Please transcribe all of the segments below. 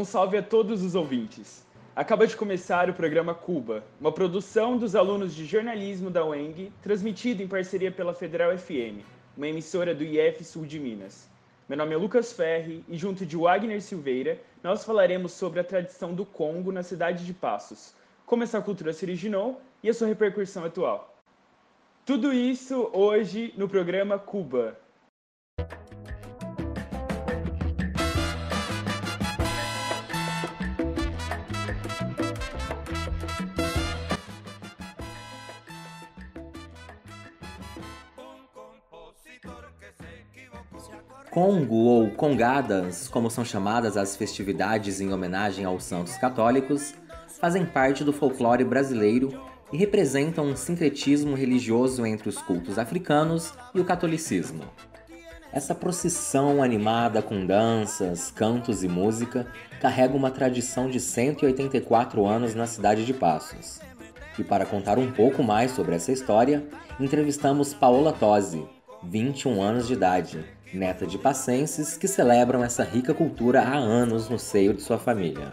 Um salve a todos os ouvintes. Acaba de começar o programa Cuba, uma produção dos alunos de jornalismo da UENG, transmitido em parceria pela Federal FM, uma emissora do IF Sul de Minas. Meu nome é Lucas Ferri e, junto de Wagner Silveira, nós falaremos sobre a tradição do Congo na cidade de Passos, como essa cultura se originou e a sua repercussão atual. Tudo isso hoje no programa Cuba, Congo ou Congadas, como são chamadas as festividades em homenagem aos santos católicos, fazem parte do folclore brasileiro e representam um sincretismo religioso entre os cultos africanos e o catolicismo. Essa procissão animada com danças, cantos e música carrega uma tradição de 184 anos na cidade de Passos. E para contar um pouco mais sobre essa história, entrevistamos Paola Tosi, 21 anos de idade, neta de pacenses que celebram essa rica cultura há anos no seio de sua família.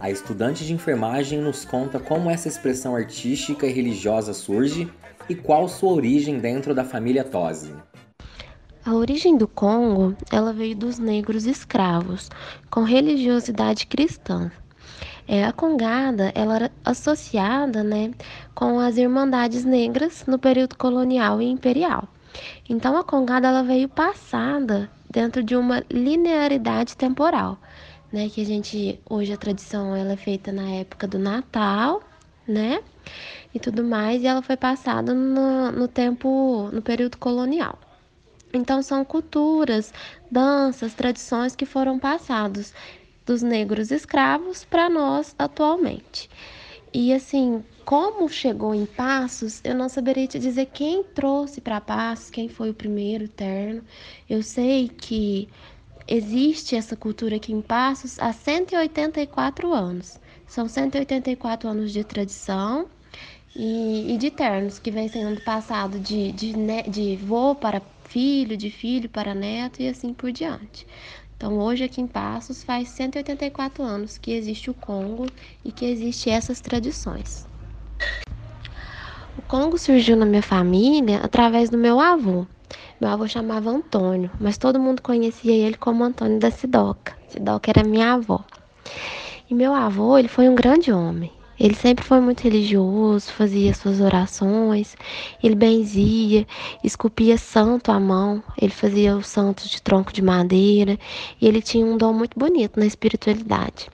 A estudante de enfermagem nos conta como essa expressão artística e religiosa surge e qual sua origem dentro da família Tosi. A origem do Congo, ela veio dos negros escravos, com religiosidade cristã. É, a congada ela era associada né, com as irmandades negras no período colonial e imperial. Então a congada ela veio passada dentro de uma linearidade temporal, né? Que a gente hoje a tradição ela é feita na época do Natal, né? E tudo mais, e ela foi passada no, no tempo, no período colonial. Então são culturas, danças, tradições que foram passados dos negros escravos para nós atualmente. E assim, como chegou em Passos, eu não saberia te dizer quem trouxe para Passos, quem foi o primeiro terno. Eu sei que existe essa cultura aqui em Passos há 184 anos. São 184 anos de tradição e, e de ternos que vem sendo passado de, de, de vô para filho, de filho para neto e assim por diante. Então, hoje aqui em Passos faz 184 anos que existe o Congo e que existe essas tradições. O Congo surgiu na minha família através do meu avô. Meu avô chamava Antônio, mas todo mundo conhecia ele como Antônio da Sidoca. Sidoca era minha avó. E meu avô, ele foi um grande homem. Ele sempre foi muito religioso, fazia suas orações, ele benzia, esculpia santo à mão, ele fazia os santos de tronco de madeira e ele tinha um dom muito bonito na espiritualidade.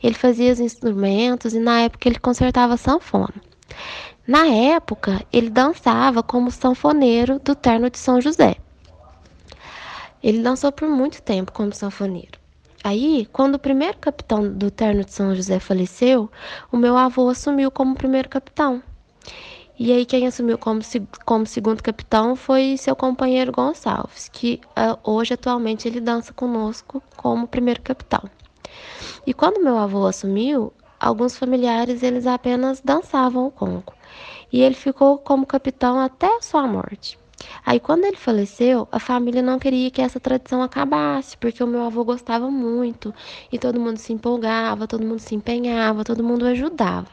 Ele fazia os instrumentos e na época ele consertava sanfona. Na época, ele dançava como sanfoneiro do terno de São José. Ele dançou por muito tempo como sanfoneiro. Aí, quando o primeiro capitão do terno de São José faleceu, o meu avô assumiu como primeiro capitão. E aí quem assumiu como, como segundo capitão foi seu companheiro Gonçalves, que uh, hoje atualmente ele dança conosco como primeiro capitão. E quando meu avô assumiu, alguns familiares eles apenas dançavam o congo. E ele ficou como capitão até a sua morte. Aí, quando ele faleceu, a família não queria que essa tradição acabasse, porque o meu avô gostava muito e todo mundo se empolgava, todo mundo se empenhava, todo mundo ajudava.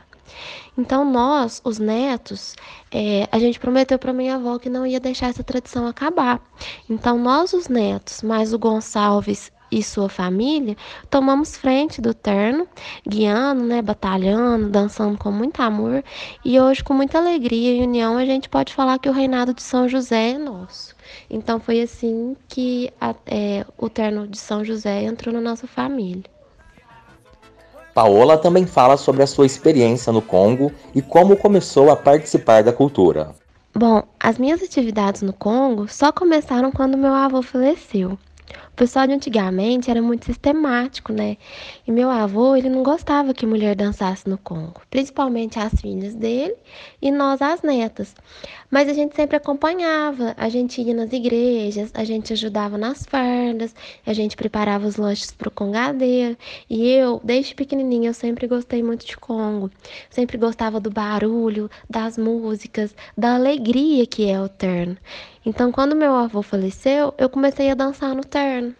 Então, nós, os netos, é, a gente prometeu para minha avó que não ia deixar essa tradição acabar. Então, nós, os netos, mais o Gonçalves e sua família, tomamos frente do terno, guiando, né, batalhando, dançando com muito amor, e hoje com muita alegria e união a gente pode falar que o reinado de São José é nosso. Então foi assim que a, é, o terno de São José entrou na nossa família. Paola também fala sobre a sua experiência no Congo e como começou a participar da cultura. Bom, as minhas atividades no Congo só começaram quando meu avô faleceu. O pessoal de antigamente era muito sistemático, né? E meu avô, ele não gostava que mulher dançasse no Congo, principalmente as filhas dele e nós as netas. Mas a gente sempre acompanhava, a gente ia nas igrejas, a gente ajudava nas fardas, a gente preparava os lanches pro congadeiro. E eu, desde pequenininha, eu sempre gostei muito de Congo. Sempre gostava do barulho, das músicas, da alegria que é o terno. Então, quando meu avô faleceu, eu comecei a dançar no terno.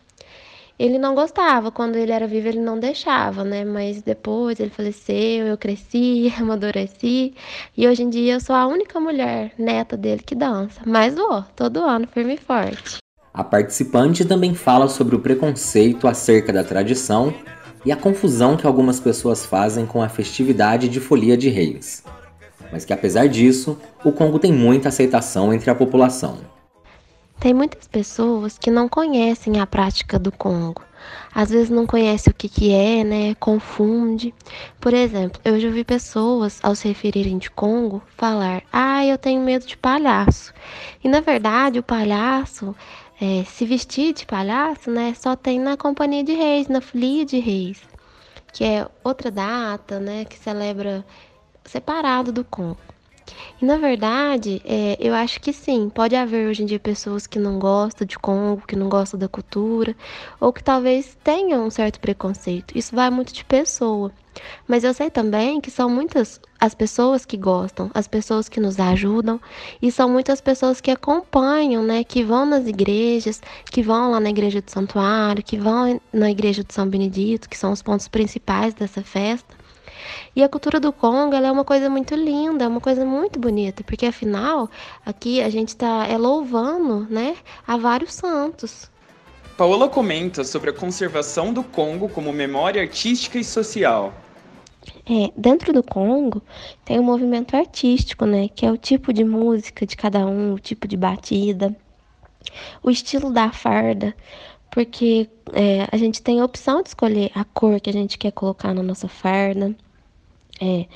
Ele não gostava, quando ele era vivo ele não deixava, né? Mas depois ele faleceu, eu cresci, amadureci e hoje em dia eu sou a única mulher neta dele que dança. Mas ó, todo ano firme e forte. A participante também fala sobre o preconceito acerca da tradição e a confusão que algumas pessoas fazem com a festividade de Folia de Reis. Mas que apesar disso, o Congo tem muita aceitação entre a população. Tem muitas pessoas que não conhecem a prática do Congo. Às vezes não conhece o que, que é, né? Confunde. Por exemplo, eu já vi pessoas, ao se referirem de Congo, falar: Ah, eu tenho medo de palhaço. E na verdade, o palhaço, é, se vestir de palhaço, né? Só tem na Companhia de Reis, na Folia de Reis, que é outra data, né? Que celebra separado do Congo. E na verdade, é, eu acho que sim, pode haver hoje em dia pessoas que não gostam de Congo, que não gostam da cultura, ou que talvez tenham um certo preconceito. Isso vai muito de pessoa. Mas eu sei também que são muitas as pessoas que gostam, as pessoas que nos ajudam, e são muitas pessoas que acompanham, né, que vão nas igrejas, que vão lá na igreja do santuário, que vão na igreja de São Benedito, que são os pontos principais dessa festa e a cultura do Congo é uma coisa muito linda, é uma coisa muito bonita, porque afinal aqui a gente está é louvando, né, a vários santos. Paola comenta sobre a conservação do Congo como memória artística e social. É, dentro do Congo tem um movimento artístico, né, que é o tipo de música de cada um, o tipo de batida, o estilo da farda, porque é, a gente tem a opção de escolher a cor que a gente quer colocar na nossa farda é,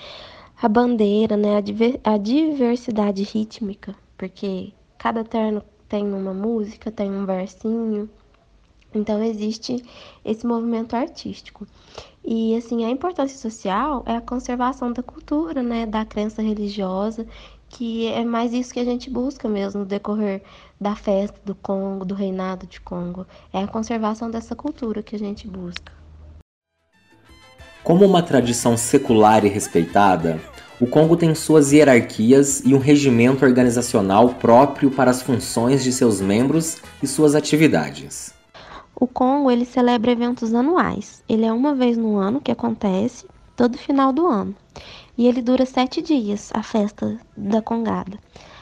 a bandeira, né, a, diver, a diversidade rítmica, porque cada terno tem uma música, tem um versinho. Então existe esse movimento artístico. E assim, a importância social é a conservação da cultura, né, da crença religiosa, que é mais isso que a gente busca mesmo no decorrer da festa do Congo, do reinado de Congo. É a conservação dessa cultura que a gente busca. Como uma tradição secular e respeitada, o Congo tem suas hierarquias e um regimento organizacional próprio para as funções de seus membros e suas atividades. O Congo ele celebra eventos anuais. Ele é uma vez no ano que acontece, todo final do ano. E ele dura sete dias, a festa da Congada.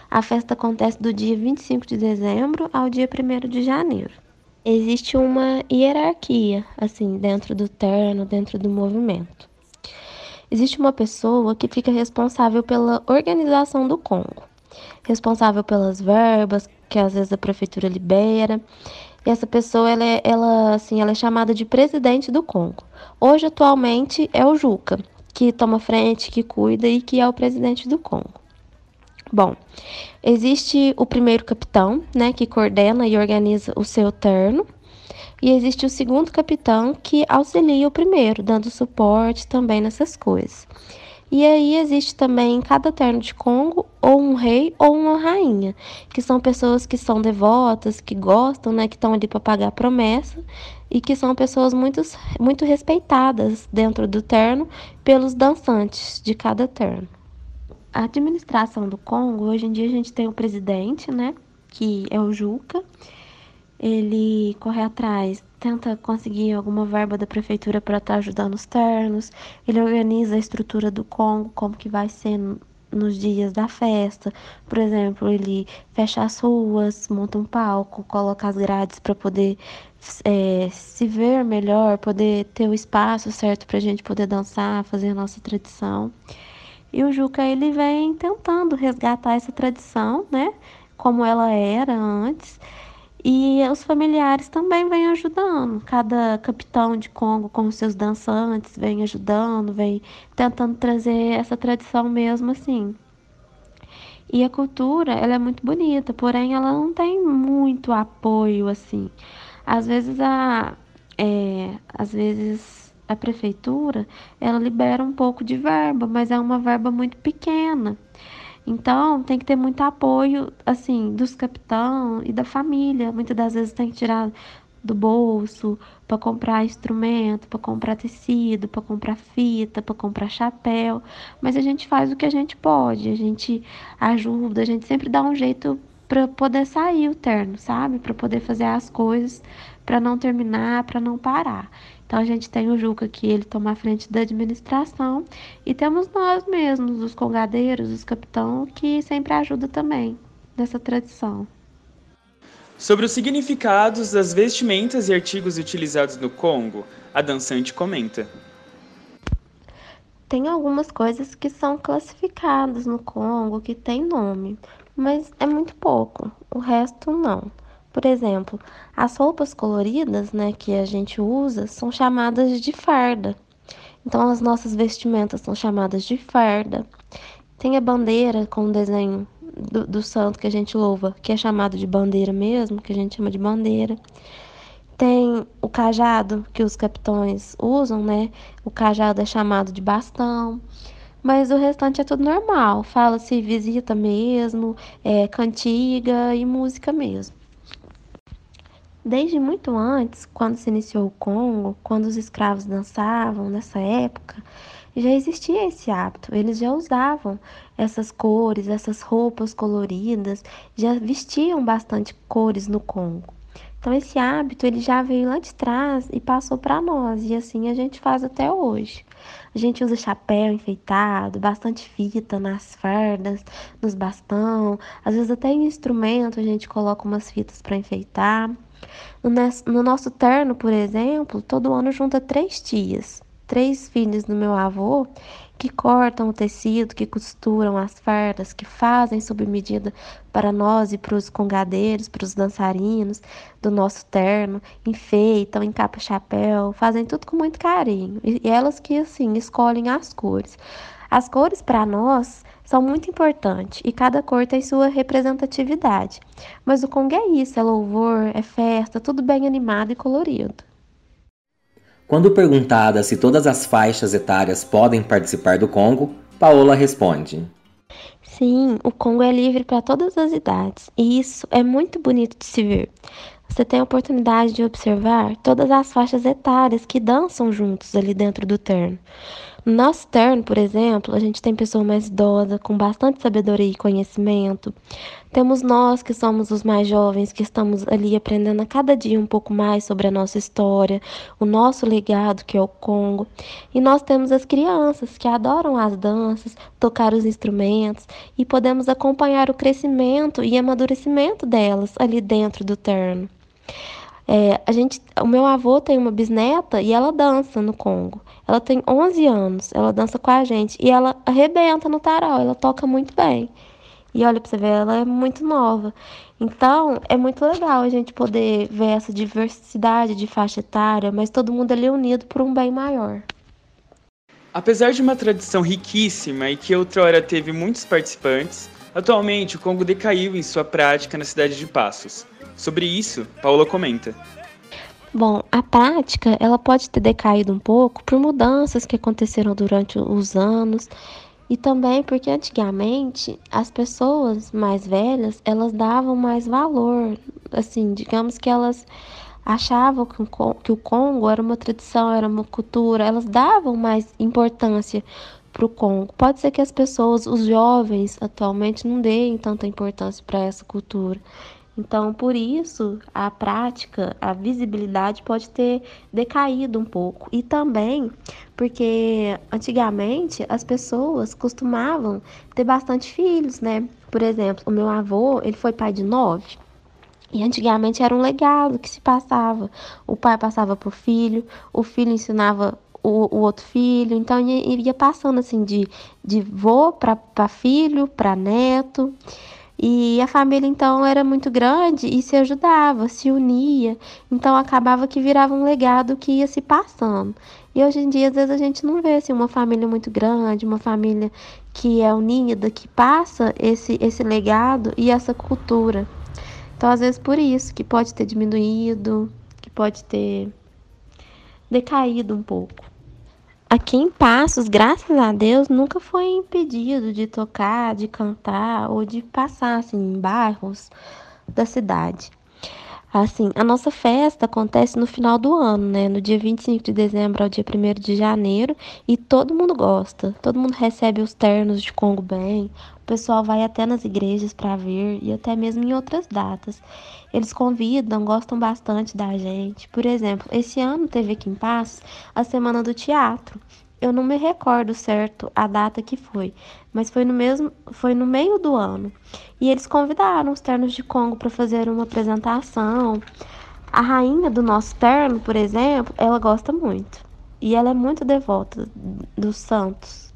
A festa acontece do dia 25 de dezembro ao dia 1 de janeiro existe uma hierarquia, assim, dentro do terno, dentro do movimento. Existe uma pessoa que fica responsável pela organização do Congo, responsável pelas verbas que às vezes a prefeitura libera. E essa pessoa, ela é, ela, assim, ela é chamada de presidente do Congo. Hoje, atualmente, é o Juca, que toma frente, que cuida e que é o presidente do Congo. Bom, existe o primeiro capitão, né, que coordena e organiza o seu terno, e existe o segundo capitão que auxilia o primeiro, dando suporte também nessas coisas. E aí existe também em cada terno de Congo ou um rei ou uma rainha, que são pessoas que são devotas, que gostam, né, que estão ali para pagar promessa e que são pessoas muito, muito respeitadas dentro do terno pelos dançantes de cada terno. A administração do Congo, hoje em dia a gente tem o presidente, né, que é o Juca. Ele corre atrás, tenta conseguir alguma verba da prefeitura para estar tá ajudando os ternos. Ele organiza a estrutura do Congo, como que vai ser nos dias da festa. Por exemplo, ele fecha as ruas, monta um palco, coloca as grades para poder é, se ver melhor, poder ter o espaço certo para a gente poder dançar, fazer a nossa tradição. E o Juca ele vem tentando resgatar essa tradição, né, como ela era antes. E os familiares também vêm ajudando. Cada capitão de Congo com os seus dançantes vem ajudando, vem tentando trazer essa tradição mesmo assim. E a cultura, ela é muito bonita, porém ela não tem muito apoio assim. Às vezes a é, às vezes a prefeitura, ela libera um pouco de verba, mas é uma verba muito pequena. Então, tem que ter muito apoio, assim, dos capitão e da família. Muitas das vezes tem que tirar do bolso para comprar instrumento, para comprar tecido, para comprar fita, para comprar chapéu. Mas a gente faz o que a gente pode, a gente ajuda, a gente sempre dá um jeito para poder sair o terno, sabe? Para poder fazer as coisas, para não terminar, para não parar. Então a gente tem o Juca que ele toma a frente da administração e temos nós mesmos, os congadeiros, os capitão, que sempre ajuda também nessa tradição. Sobre os significados das vestimentas e artigos utilizados no Congo, a dançante comenta. Tem algumas coisas que são classificadas no Congo, que tem nome, mas é muito pouco, o resto não. Por exemplo, as roupas coloridas, né, que a gente usa, são chamadas de farda. Então, as nossas vestimentas são chamadas de farda. Tem a bandeira com o desenho do, do santo que a gente louva, que é chamado de bandeira mesmo, que a gente chama de bandeira. Tem o cajado que os capitões usam, né? O cajado é chamado de bastão. Mas o restante é tudo normal. Fala-se visita mesmo, é, cantiga e música mesmo. Desde muito antes, quando se iniciou o Congo, quando os escravos dançavam nessa época, já existia esse hábito. Eles já usavam essas cores, essas roupas coloridas, já vestiam bastante cores no Congo. Então esse hábito ele já veio lá de trás e passou para nós e assim a gente faz até hoje. A gente usa chapéu enfeitado, bastante fita nas fardas, nos bastão, às vezes até em instrumento a gente coloca umas fitas para enfeitar. No, nosso terno, por exemplo, todo ano junta três tias, três filhos do meu avô, que cortam o tecido, que costuram as fardas, que fazem sob medida para nós e para os congadeiros, para os dançarinos do nosso terno, enfeitam, encapam chapéu, fazem tudo com muito carinho. E elas que, assim, escolhem as cores. As cores, para nós, são muito importantes e cada cor tem sua representatividade. Mas o Congo é isso, é louvor, é festa, tudo bem animado e colorido. Quando perguntada se todas as faixas etárias podem participar do Congo, Paola responde: Sim, o Congo é livre para todas as idades e isso é muito bonito de se ver. Você tem a oportunidade de observar todas as faixas etárias que dançam juntos ali dentro do terno. No nosso terno, por exemplo, a gente tem pessoa mais idosa, com bastante sabedoria e conhecimento. Temos nós, que somos os mais jovens, que estamos ali aprendendo a cada dia um pouco mais sobre a nossa história, o nosso legado, que é o Congo. E nós temos as crianças, que adoram as danças, tocar os instrumentos, e podemos acompanhar o crescimento e amadurecimento delas ali dentro do terno. É, a gente, o meu avô tem uma bisneta e ela dança no Congo. Ela tem 11 anos, ela dança com a gente e ela arrebenta no tarol, ela toca muito bem. E olha pra você ver, ela é muito nova. Então, é muito legal a gente poder ver essa diversidade de faixa etária, mas todo mundo ali unido por um bem maior. Apesar de uma tradição riquíssima e que outrora teve muitos participantes, atualmente o Congo decaiu em sua prática na cidade de Passos. Sobre isso, Paula comenta. Bom, a prática ela pode ter decaído um pouco por mudanças que aconteceram durante os anos e também porque antigamente as pessoas mais velhas elas davam mais valor, assim, digamos que elas achavam que o Congo era uma tradição, era uma cultura, elas davam mais importância para o Congo. Pode ser que as pessoas, os jovens atualmente não deem tanta importância para essa cultura. Então, por isso, a prática, a visibilidade pode ter decaído um pouco. E também porque antigamente as pessoas costumavam ter bastante filhos, né? Por exemplo, o meu avô, ele foi pai de nove. E antigamente era um legado que se passava. O pai passava para o filho, o filho ensinava o, o, outro filho. Então ia passando assim de, de vô para filho, para neto. E a família então era muito grande e se ajudava, se unia. Então acabava que virava um legado que ia se passando. E hoje em dia, às vezes, a gente não vê assim, uma família muito grande, uma família que é unida, que passa esse, esse legado e essa cultura. Então, às vezes, por isso que pode ter diminuído, que pode ter decaído um pouco. Aqui em Passos, graças a Deus, nunca foi impedido de tocar, de cantar ou de passar assim, em bairros da cidade. Assim, a nossa festa acontece no final do ano, né? No dia 25 de dezembro ao dia 1 de janeiro, e todo mundo gosta. Todo mundo recebe os ternos de Congo bem. O pessoal vai até nas igrejas para ver e até mesmo em outras datas. Eles convidam, gostam bastante da gente. Por exemplo, esse ano teve aqui em Passos a Semana do Teatro. Eu não me recordo certo a data que foi, mas foi no mesmo, foi no meio do ano. E eles convidaram os ternos de Congo para fazer uma apresentação. A rainha do nosso terno, por exemplo, ela gosta muito. E ela é muito devota dos santos.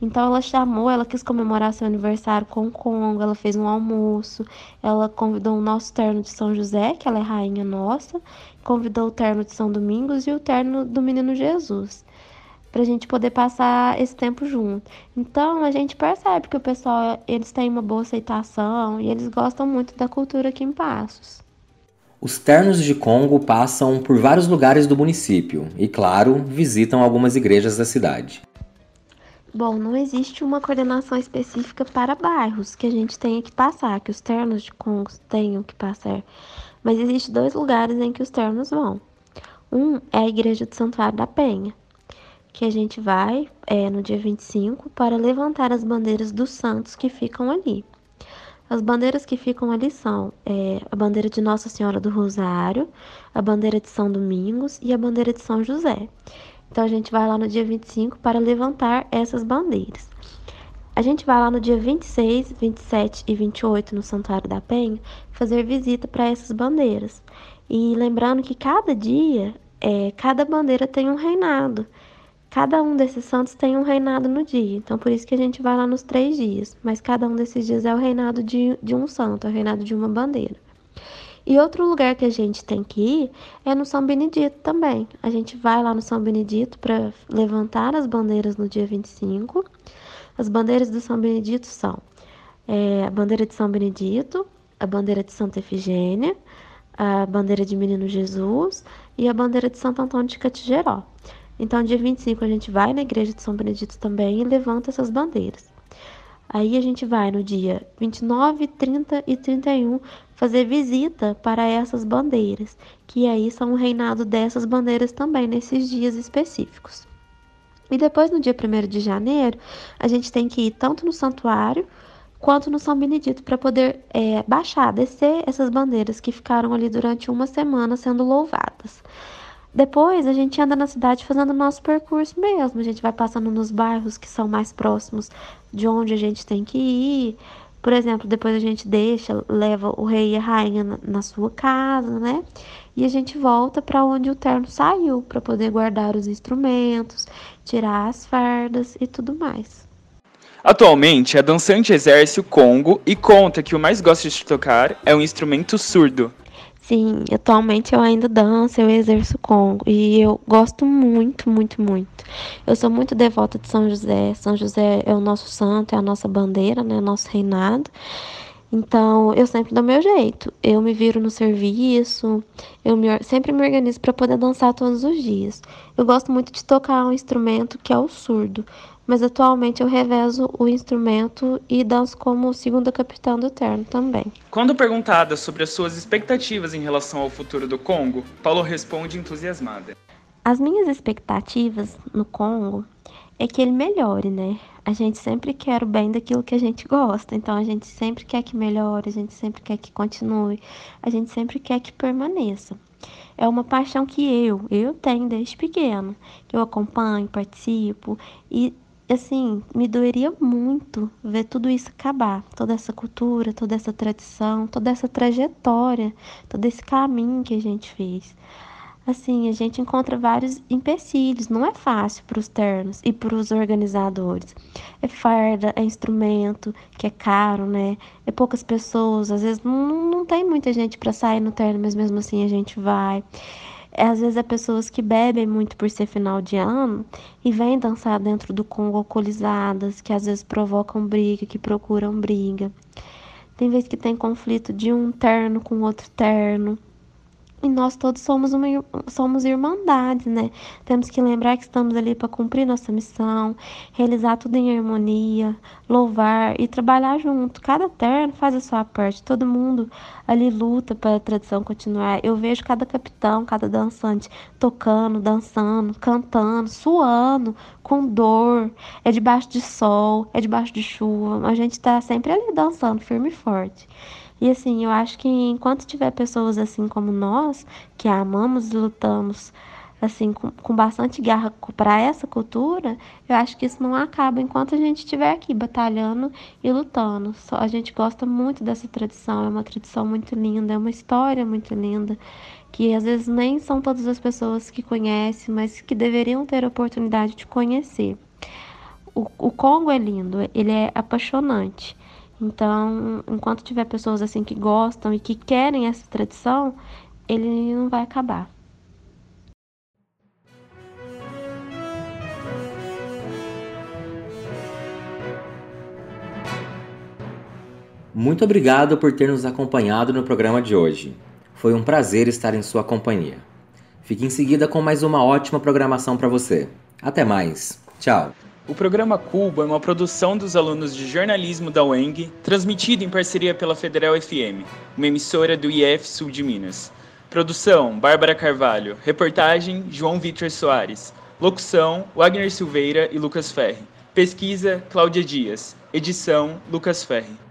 Então ela chamou, ela quis comemorar seu aniversário com o Congo, ela fez um almoço, ela convidou o nosso terno de São José, que ela é rainha nossa, convidou o terno de São Domingos e o terno do Menino Jesus para a gente poder passar esse tempo junto. Então a gente percebe que o pessoal eles têm uma boa aceitação e eles gostam muito da cultura aqui em Passos. Os ternos de Congo passam por vários lugares do município e, claro, visitam algumas igrejas da cidade. Bom, não existe uma coordenação específica para bairros que a gente tenha que passar, que os ternos de Congo tenham que passar. Mas existe dois lugares em que os ternos vão. Um é a Igreja do Santuário da Penha, que a gente vai é, no dia 25 para levantar as bandeiras dos santos que ficam ali. As bandeiras que ficam ali são é, a bandeira de Nossa Senhora do Rosário, a bandeira de São Domingos e a bandeira de São José. Então a gente vai lá no dia 25 para levantar essas bandeiras. A gente vai lá no dia 26, 27 e 28 no Santuário da Penha fazer visita para essas bandeiras. E lembrando que cada dia, é, cada bandeira tem um reinado. Cada um desses santos tem um reinado no dia, então por isso que a gente vai lá nos três dias. Mas cada um desses dias é o reinado de, de um santo, é o reinado de uma bandeira. E outro lugar que a gente tem que ir é no São Benedito também. A gente vai lá no São Benedito para levantar as bandeiras no dia 25. As bandeiras do São Benedito são é, a bandeira de São Benedito, a bandeira de Santa Efigênia, a bandeira de Menino Jesus e a bandeira de Santo Antônio de Catigeró. Então, dia 25 a gente vai na igreja de São Benedito também e levanta essas bandeiras. Aí a gente vai no dia 29, 30 e 31 fazer visita para essas bandeiras, que aí são o reinado dessas bandeiras também nesses dias específicos. E depois no dia 1 de janeiro, a gente tem que ir tanto no santuário quanto no São Benedito para poder é, baixar, descer essas bandeiras que ficaram ali durante uma semana sendo louvadas. Depois a gente anda na cidade fazendo o nosso percurso mesmo. A gente vai passando nos bairros que são mais próximos de onde a gente tem que ir. Por exemplo, depois a gente deixa, leva o rei e a rainha na, sua casa, né? E a gente volta para onde o terno saiu, para poder guardar os instrumentos, tirar as fardas e tudo mais. Atualmente, a dançante exerce o congo e conta que o mais gosta de tocar é um instrumento surdo. Sim, atualmente eu ainda danço, eu exerço Congo e eu gosto muito, muito, muito. Eu sou muito devota de São José. São José é o nosso santo, é a nossa bandeira, né, nosso reinado. Então, eu sempre dou meu jeito. Eu me viro no serviço, eu me, sempre me organizo para poder dançar todos os dias. Eu gosto muito de tocar um instrumento que é o surdo mas atualmente eu revezo o instrumento e danço como segunda capitã do terno também. Quando perguntada sobre as suas expectativas em relação ao futuro do Congo, Paulo responde entusiasmada. As minhas expectativas no Congo é que ele melhore, né? A gente sempre quer o bem daquilo que a gente gosta, então a gente sempre quer que melhore, a gente sempre quer que continue, a gente sempre quer que permaneça. É uma paixão que eu, eu tenho desde pequeno, que eu acompanho, participo e assim, me doeria muito ver tudo isso acabar, toda essa cultura, toda essa tradição, toda essa trajetória, todo esse caminho que a gente fez. Assim, a gente encontra vários empecilhos, não é fácil para os ternos e para os organizadores. É farda, é instrumento, que é caro, né? É poucas pessoas, às vezes não, não tem muita gente para sair no terno, mas mesmo assim a gente vai. É, às vezes é pessoas que bebem muito por ser final de ano e vêm dançar dentro do Congo alcoolizadas, que às vezes provocam briga, que procuram briga. Tem vezes que tem conflito de um terno com outro terno. E nós todos somos uma somos irmandade, né? Temos que lembrar que estamos ali para cumprir nossa missão, realizar tudo em harmonia, louvar e trabalhar junto. Cada terno faz a sua parte, todo mundo ali luta para a tradição continuar. Eu vejo cada capitão, cada dançante tocando, dançando, cantando, suando, com dor, é debaixo de sol, é debaixo de chuva. A gente está sempre ali dançando, firme e forte. E assim, eu acho que enquanto tiver pessoas assim como nós, que amamos e lutamos assim com, com bastante garra para essa cultura, eu acho que isso não acaba enquanto a gente estiver aqui batalhando e lutando. Só a gente gosta muito dessa tradição, é uma tradição muito linda, é uma história muito linda, que às vezes nem são todas as pessoas que conhecem, mas que deveriam ter a oportunidade de conhecer. O, o Congo é lindo, ele é apaixonante. Então, enquanto tiver pessoas assim que gostam e que querem essa tradição, ele não vai acabar. Muito obrigado por ter nos acompanhado no programa de hoje. Foi um prazer estar em sua companhia. Fique em seguida com mais uma ótima programação para você. Até mais. Tchau. O programa Cuba é uma produção dos alunos de jornalismo da UENG, transmitido em parceria pela Federal FM, uma emissora do IF Sul de Minas. Produção: Bárbara Carvalho. Reportagem: João Vitor Soares. Locução: Wagner Silveira e Lucas Ferri. Pesquisa: Cláudia Dias. Edição: Lucas Ferri.